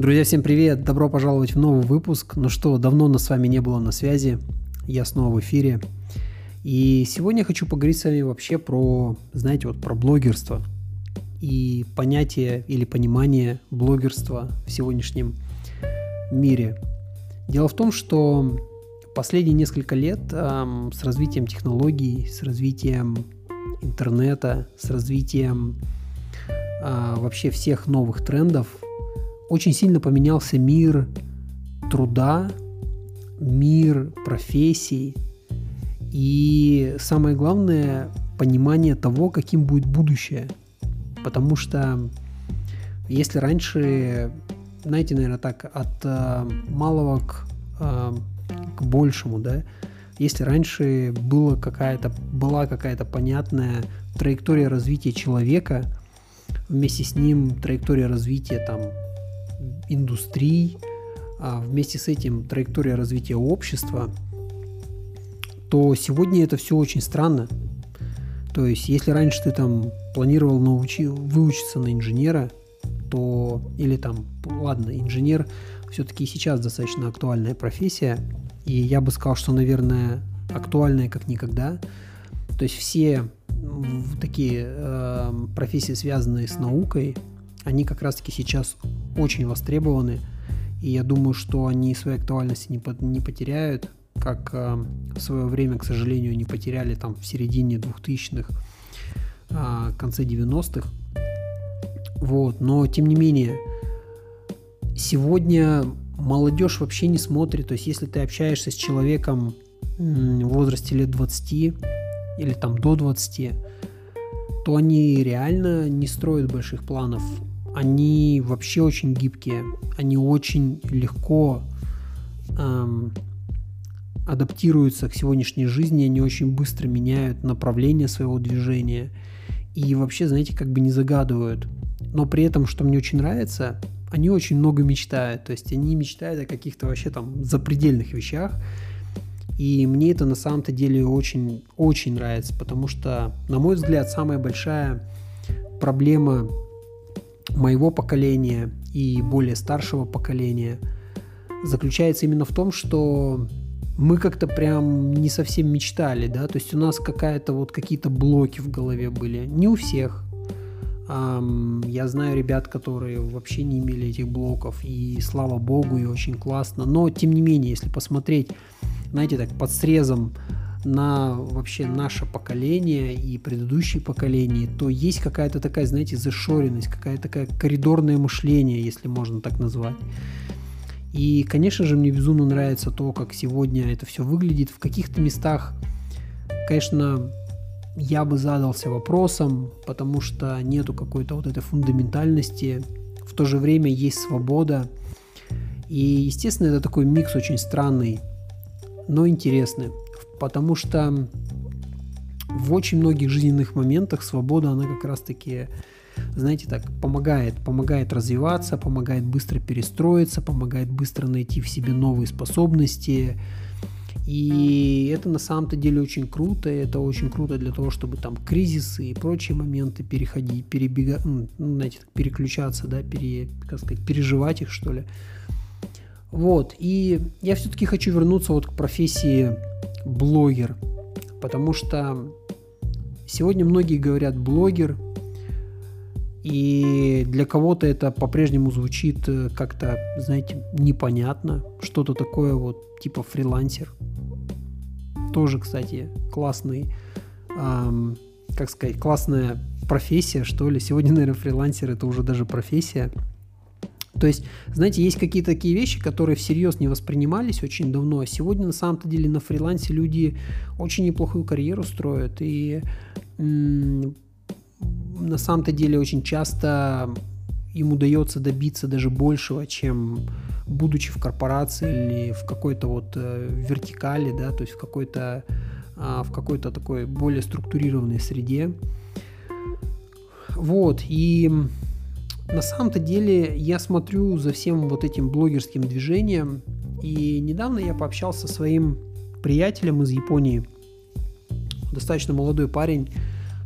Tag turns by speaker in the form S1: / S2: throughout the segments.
S1: Друзья, всем привет! Добро пожаловать в новый выпуск. Ну что, давно нас с вами не было на связи. Я снова в эфире. И сегодня хочу поговорить с вами вообще про, знаете, вот про блогерство и понятие или понимание блогерства в сегодняшнем мире. Дело в том, что последние несколько лет эм, с развитием технологий, с развитием интернета, с развитием э, вообще всех новых трендов очень сильно поменялся мир труда, мир профессий и самое главное понимание того, каким будет будущее. Потому что если раньше, знаете, наверное, так, от э, малого к, э, к большему, да, если раньше было какая-то, была какая-то понятная траектория развития человека, вместе с ним траектория развития там индустрий, а вместе с этим траектория развития общества, то сегодня это все очень странно. То есть, если раньше ты там планировал научи, выучиться на инженера, то или там, ладно, инженер все-таки сейчас достаточно актуальная профессия, и я бы сказал, что, наверное, актуальная как никогда. То есть все такие э, профессии, связанные с наукой, они как раз-таки сейчас очень востребованы, и я думаю, что они своей актуальности не, по, не потеряют, как э, в свое время, к сожалению, не потеряли там в середине 2000-х, э, конце 90-х. Вот, но тем не менее, сегодня молодежь вообще не смотрит, то есть если ты общаешься с человеком в возрасте лет 20 или там до 20, то они реально не строят больших планов они вообще очень гибкие, они очень легко эм, адаптируются к сегодняшней жизни, они очень быстро меняют направление своего движения и вообще, знаете, как бы не загадывают. Но при этом, что мне очень нравится, они очень много мечтают, то есть они мечтают о каких-то вообще там запредельных вещах, и мне это на самом-то деле очень, очень нравится, потому что, на мой взгляд, самая большая проблема моего поколения и более старшего поколения заключается именно в том, что мы как-то прям не совсем мечтали, да, то есть у нас какая-то вот какие-то блоки в голове были, не у всех. Я знаю ребят, которые вообще не имели этих блоков, и слава богу, и очень классно, но тем не менее, если посмотреть, знаете, так под срезом на вообще наше поколение и предыдущие поколения, то есть какая-то такая, знаете, зашоренность, какая-то такая коридорное мышление, если можно так назвать. И, конечно же, мне безумно нравится то, как сегодня это все выглядит. В каких-то местах, конечно, я бы задался вопросом, потому что нету какой-то вот этой фундаментальности. В то же время есть свобода. И, естественно, это такой микс очень странный, но интересный потому что в очень многих жизненных моментах свобода, она как раз-таки, знаете, так, помогает, помогает развиваться, помогает быстро перестроиться, помогает быстро найти в себе новые способности. И это на самом-то деле очень круто, это очень круто для того, чтобы там кризисы и прочие моменты переходить, перебегать, ну, знаете, переключаться, да, пере, как сказать, переживать их, что ли. Вот, и я все-таки хочу вернуться вот к профессии блогер, потому что сегодня многие говорят блогер, и для кого-то это по-прежнему звучит э, как-то, знаете, непонятно, что-то такое вот типа фрилансер. Тоже, кстати, классный, эм, как сказать, классная профессия, что ли. Сегодня, наверное, фрилансер это уже даже профессия. То есть, знаете, есть какие-то такие вещи, которые всерьез не воспринимались очень давно, а сегодня на самом-то деле на фрилансе люди очень неплохую карьеру строят, и м- на самом-то деле очень часто им удается добиться даже большего, чем будучи в корпорации или в какой-то вот э, вертикали, да, то есть в какой-то э, в какой-то такой более структурированной среде. Вот, и на самом-то деле я смотрю за всем вот этим блогерским движением, и недавно я пообщался со своим приятелем из Японии, достаточно молодой парень,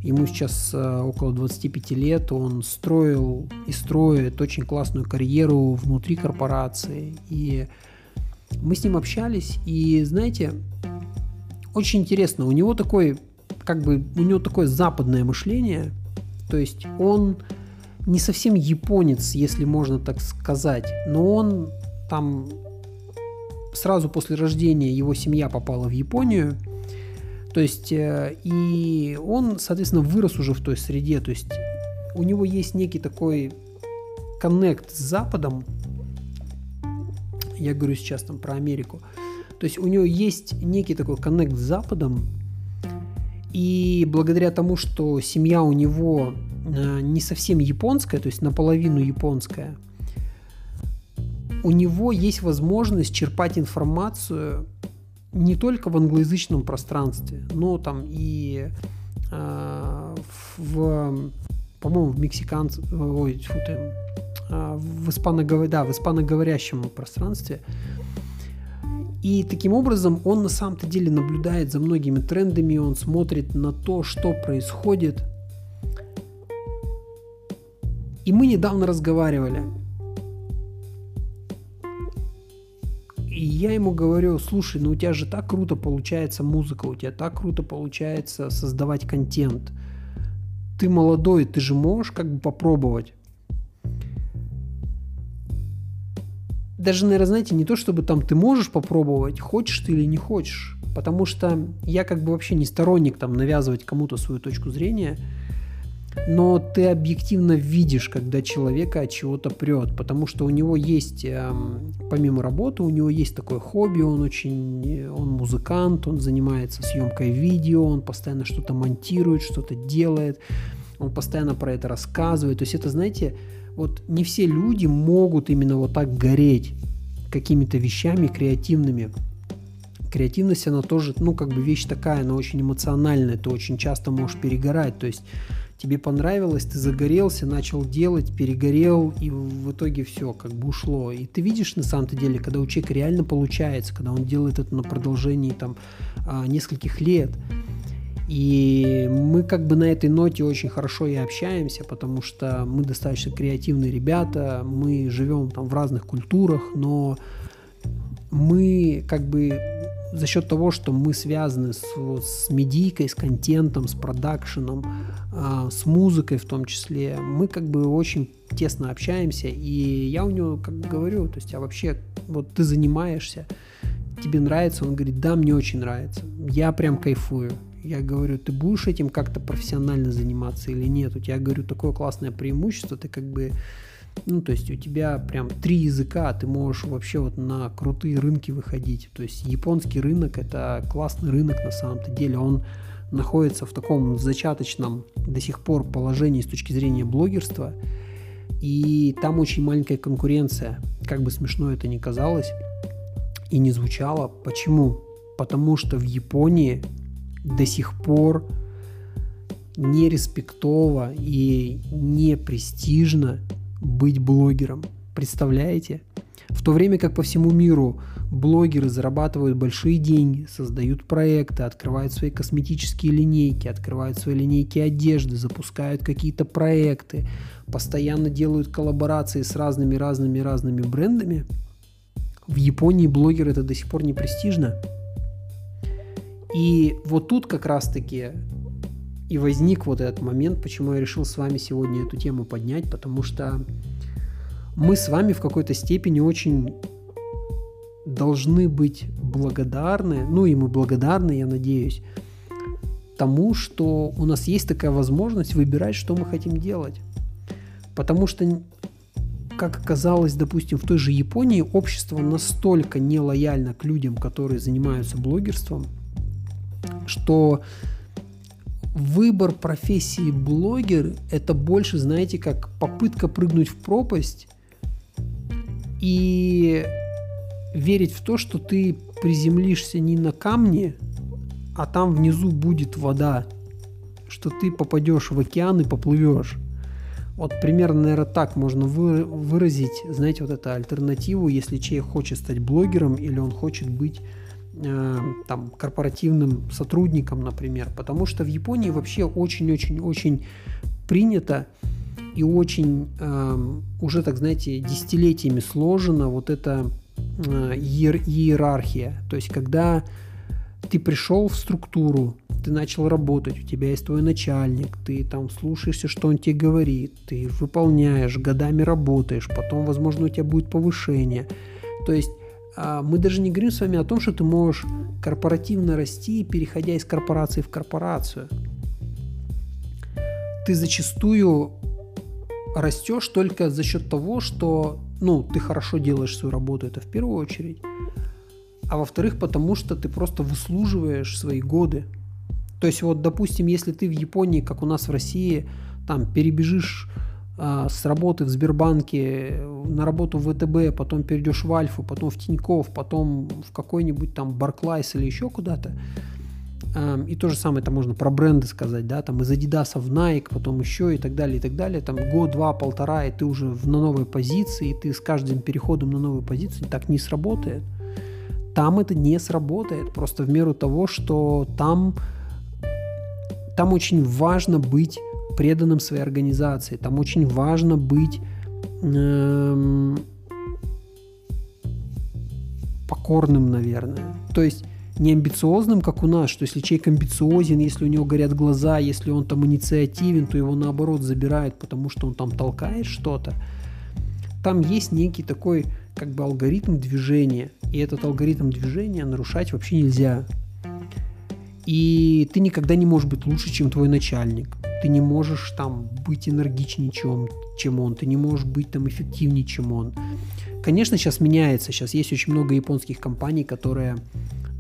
S1: Ему сейчас э, около 25 лет, он строил и строит очень классную карьеру внутри корпорации. И мы с ним общались, и знаете, очень интересно, у него такой, как бы, у него такое западное мышление, то есть он не совсем японец, если можно так сказать, но он там сразу после рождения его семья попала в Японию, то есть, э, и он, соответственно, вырос уже в той среде. То есть, у него есть некий такой коннект с Западом. Я говорю сейчас там про Америку. То есть, у него есть некий такой коннект с Западом. И благодаря тому, что семья у него не совсем японская, то есть наполовину японская, у него есть возможность черпать информацию не только в англоязычном пространстве, но там и э, в, по-моему, в мексиканц, ой, фу ты, э, в, испаноговор... да, в испаноговорящем пространстве. И таким образом он на самом-то деле наблюдает за многими трендами, он смотрит на то, что происходит. И мы недавно разговаривали – И я ему говорю, слушай, ну у тебя же так круто получается музыка, у тебя так круто получается создавать контент. Ты молодой, ты же можешь как бы попробовать. Даже, наверное, знаете, не то, чтобы там ты можешь попробовать, хочешь ты или не хочешь. Потому что я как бы вообще не сторонник там навязывать кому-то свою точку зрения – но ты объективно видишь, когда человека от чего-то прет, потому что у него есть, эм, помимо работы, у него есть такое хобби, он очень, он музыкант, он занимается съемкой видео, он постоянно что-то монтирует, что-то делает, он постоянно про это рассказывает. То есть это, знаете, вот не все люди могут именно вот так гореть какими-то вещами креативными. Креативность, она тоже, ну, как бы вещь такая, она очень эмоциональная, ты очень часто можешь перегорать, то есть тебе понравилось, ты загорелся, начал делать, перегорел, и в итоге все как бы ушло. И ты видишь на самом-то деле, когда у человека реально получается, когда он делает это на продолжении там а, нескольких лет. И мы как бы на этой ноте очень хорошо и общаемся, потому что мы достаточно креативные ребята, мы живем там в разных культурах, но мы как бы за счет того, что мы связаны с, с медийкой, с контентом, с продакшеном, э, с музыкой в том числе, мы как бы очень тесно общаемся, и я у него как бы говорю, то есть, а вообще, вот ты занимаешься, тебе нравится? Он говорит, да, мне очень нравится, я прям кайфую. Я говорю, ты будешь этим как-то профессионально заниматься или нет? У тебя, говорю, такое классное преимущество, ты как бы ну, то есть у тебя прям три языка, ты можешь вообще вот на крутые рынки выходить. То есть японский рынок это классный рынок на самом-то деле. Он находится в таком зачаточном до сих пор положении с точки зрения блогерства. И там очень маленькая конкуренция, как бы смешно это ни казалось и не звучало. Почему? Потому что в Японии до сих пор не респектово и не престижно быть блогером. Представляете? В то время как по всему миру блогеры зарабатывают большие деньги, создают проекты, открывают свои косметические линейки, открывают свои линейки одежды, запускают какие-то проекты, постоянно делают коллаборации с разными-разными-разными брендами, в Японии блогер это до сих пор не престижно. И вот тут как раз-таки и возник вот этот момент, почему я решил с вами сегодня эту тему поднять, потому что мы с вами в какой-то степени очень должны быть благодарны, ну и мы благодарны, я надеюсь, тому, что у нас есть такая возможность выбирать, что мы хотим делать. Потому что, как оказалось, допустим, в той же Японии общество настолько нелояльно к людям, которые занимаются блогерством, что выбор профессии блогер – это больше, знаете, как попытка прыгнуть в пропасть и верить в то, что ты приземлишься не на камне, а там внизу будет вода, что ты попадешь в океан и поплывешь. Вот примерно, наверное, так можно вы, выразить, знаете, вот эту альтернативу, если человек хочет стать блогером или он хочет быть э, там, корпоративным сотрудникам, например. Потому что в Японии вообще очень-очень-очень принято и очень э, уже, так знаете, десятилетиями сложена вот эта э, иер- иерархия. То есть, когда ты пришел в структуру, ты начал работать, у тебя есть твой начальник, ты там слушаешься, что он тебе говорит, ты выполняешь, годами работаешь, потом, возможно, у тебя будет повышение. То есть мы даже не говорим с вами о том, что ты можешь корпоративно расти, переходя из корпорации в корпорацию. Ты зачастую растешь только за счет того, что ну, ты хорошо делаешь свою работу, это в первую очередь. А во-вторых, потому что ты просто выслуживаешь свои годы. То есть вот, допустим, если ты в Японии, как у нас в России, там перебежишь а, с работы в Сбербанке на работу в ВТБ, потом перейдешь в Альфу, потом в Тиньков, потом в какой-нибудь там Барклайс или еще куда-то, и то же самое это можно про бренды сказать, да, там из Adidas в Nike, потом еще и так далее, и так далее. Там год, два, полтора, и ты уже на новой позиции, и ты с каждым переходом на новую позицию так не сработает. Там это не сработает, просто в меру того, что там, там очень важно быть преданным своей организации, там очень важно быть эм, покорным, наверное. То есть не амбициозным, как у нас, что если человек амбициозен, если у него горят глаза, если он там инициативен, то его наоборот забирают, потому что он там толкает что-то. Там есть некий такой как бы алгоритм движения, и этот алгоритм движения нарушать вообще нельзя. И ты никогда не можешь быть лучше, чем твой начальник. Ты не можешь там быть энергичнее, чем, чем он. Ты не можешь быть там эффективнее, чем он. Конечно, сейчас меняется. Сейчас есть очень много японских компаний, которые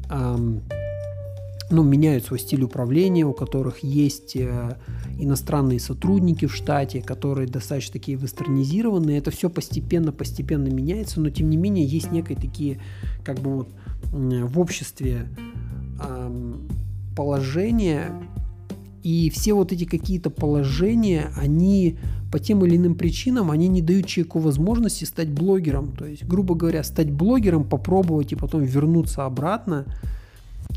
S1: эм, ну, меняют свой стиль управления, у которых есть э, иностранные сотрудники в штате, которые достаточно такие вестернизированные. Это все постепенно-постепенно меняется, но тем не менее есть некие такие, как бы вот в обществе э, положения, и все вот эти какие-то положения, они по тем или иным причинам, они не дают человеку возможности стать блогером. То есть, грубо говоря, стать блогером, попробовать и потом вернуться обратно.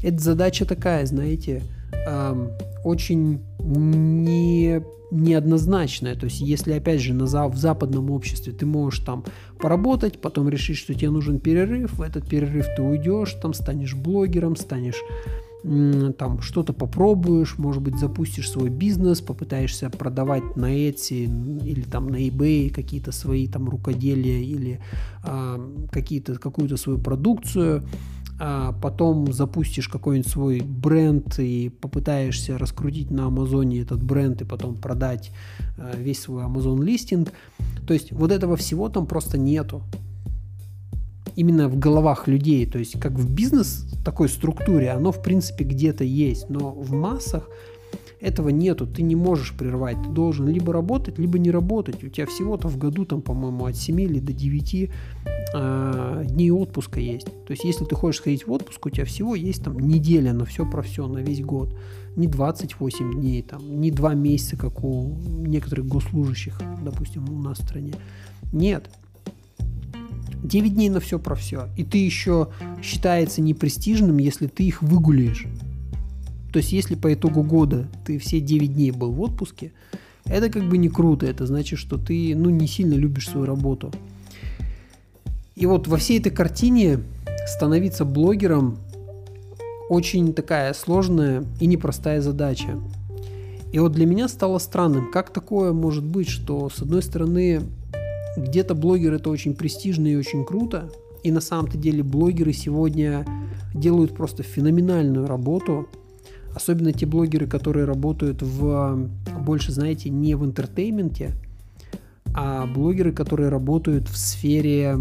S1: Это задача такая, знаете, эм, очень не, неоднозначная. То есть, если, опять же, на, в западном обществе ты можешь там поработать, потом решить, что тебе нужен перерыв, в этот перерыв ты уйдешь, там станешь блогером, станешь там что-то попробуешь, может быть, запустишь свой бизнес, попытаешься продавать на Etsy или там на eBay какие-то свои там рукоделия или а, какие-то, какую-то свою продукцию, а потом запустишь какой-нибудь свой бренд и попытаешься раскрутить на Амазоне этот бренд и потом продать а, весь свой Amazon листинг. То есть вот этого всего там просто нету именно в головах людей, то есть как в бизнес такой структуре, оно в принципе где-то есть, но в массах этого нету, ты не можешь прервать, ты должен либо работать, либо не работать. У тебя всего-то в году, там, по-моему, от 7 или до 9 э, а, дней отпуска есть. То есть, если ты хочешь сходить в отпуск, у тебя всего есть там неделя на все про все, на весь год. Не 28 дней, там, не 2 месяца, как у некоторых госслужащих, допустим, у нас в стране. Нет, 9 дней на все про все. И ты еще считается непрестижным, если ты их выгуляешь. То есть, если по итогу года ты все 9 дней был в отпуске, это как бы не круто. Это значит, что ты ну, не сильно любишь свою работу. И вот во всей этой картине становиться блогером очень такая сложная и непростая задача. И вот для меня стало странным, как такое может быть, что с одной стороны где-то блогер это очень престижно и очень круто, и на самом-то деле блогеры сегодня делают просто феноменальную работу, особенно те блогеры, которые работают в больше, знаете, не в entertainment е, а блогеры, которые работают в сфере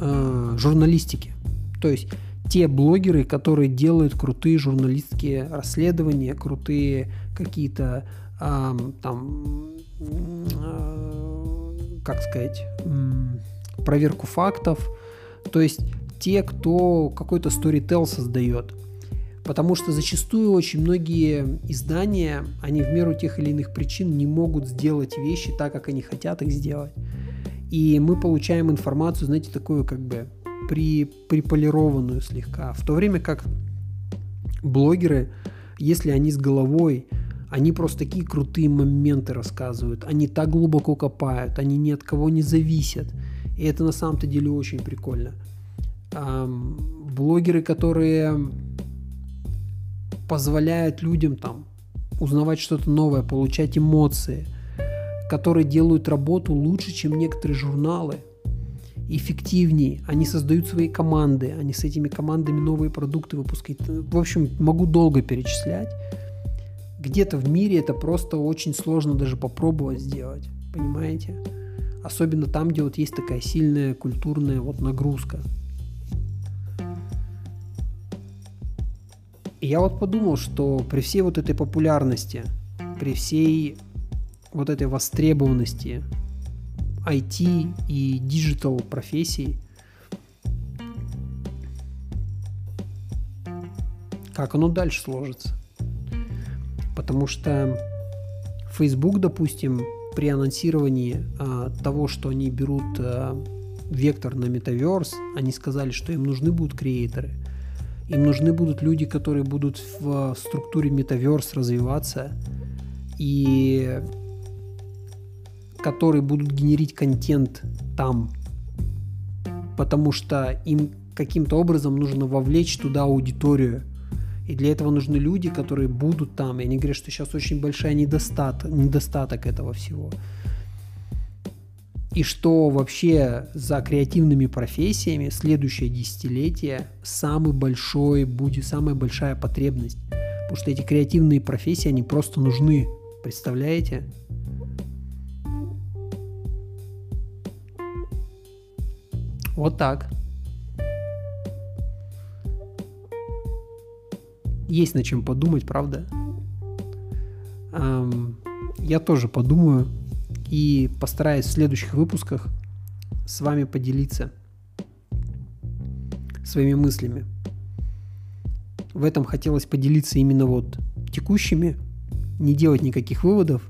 S1: э, журналистики. То есть те блогеры, которые делают крутые журналистские расследования, крутые какие-то э, там Э, как сказать, проверку фактов. То есть те, кто какой-то storytell создает. Потому что зачастую очень многие издания, они в меру тех или иных причин не могут сделать вещи так, как они хотят их сделать. И мы получаем информацию, знаете, такую как бы при, приполированную слегка. В то время как блогеры, если они с головой, они просто такие крутые моменты рассказывают, они так глубоко копают, они ни от кого не зависят. И это на самом-то деле очень прикольно. Эм, блогеры, которые позволяют людям там узнавать что-то новое, получать эмоции, которые делают работу лучше, чем некоторые журналы, эффективнее, они создают свои команды, они с этими командами новые продукты выпускают. В общем, могу долго перечислять. Где-то в мире это просто очень сложно даже попробовать сделать, понимаете? Особенно там, где вот есть такая сильная культурная вот нагрузка. И я вот подумал, что при всей вот этой популярности, при всей вот этой востребованности IT и digital профессий, как оно дальше сложится. Потому что Facebook, допустим, при анонсировании а, того, что они берут а, вектор на metaverse, они сказали, что им нужны будут креаторы. Им нужны будут люди, которые будут в структуре метаверс развиваться и которые будут генерить контент там, потому что им каким-то образом нужно вовлечь туда аудиторию. И для этого нужны люди, которые будут там. И они говорят, что сейчас очень большая недостаток, недостаток этого всего. И что вообще за креативными профессиями следующее десятилетие самый большой будет, самая большая потребность. Потому что эти креативные профессии, они просто нужны. Представляете? Вот так. Есть над чем подумать, правда? Эм, я тоже подумаю и постараюсь в следующих выпусках с вами поделиться своими мыслями. В этом хотелось поделиться именно вот текущими, не делать никаких выводов.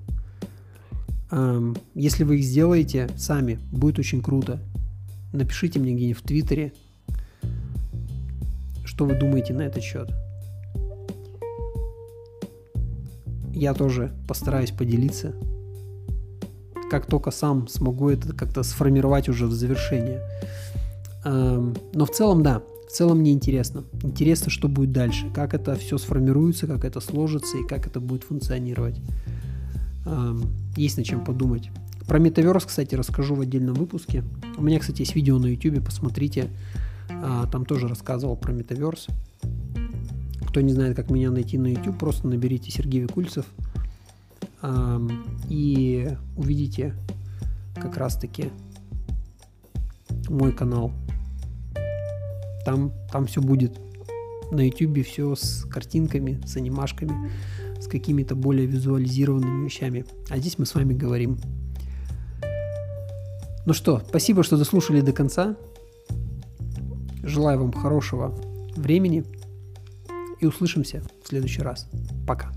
S1: Эм, если вы их сделаете сами, будет очень круто. Напишите мне где-нибудь в Твиттере, что вы думаете на этот счет. Я тоже постараюсь поделиться, как только сам смогу это как-то сформировать уже в завершение. Эм, но в целом, да, в целом мне интересно. Интересно, что будет дальше, как это все сформируется, как это сложится и как это будет функционировать. Эм, есть над чем подумать. Про метаверс, кстати, расскажу в отдельном выпуске. У меня, кстати, есть видео на YouTube, посмотрите. А, там тоже рассказывал про метаверс. Кто не знает, как меня найти на YouTube, просто наберите Сергей Викульцев и увидите как раз-таки мой канал. Там, там все будет. На YouTube все с картинками, с анимашками, с какими-то более визуализированными вещами. А здесь мы с вами говорим ну что, спасибо, что дослушали до конца. Желаю вам хорошего времени и услышимся в следующий раз. Пока.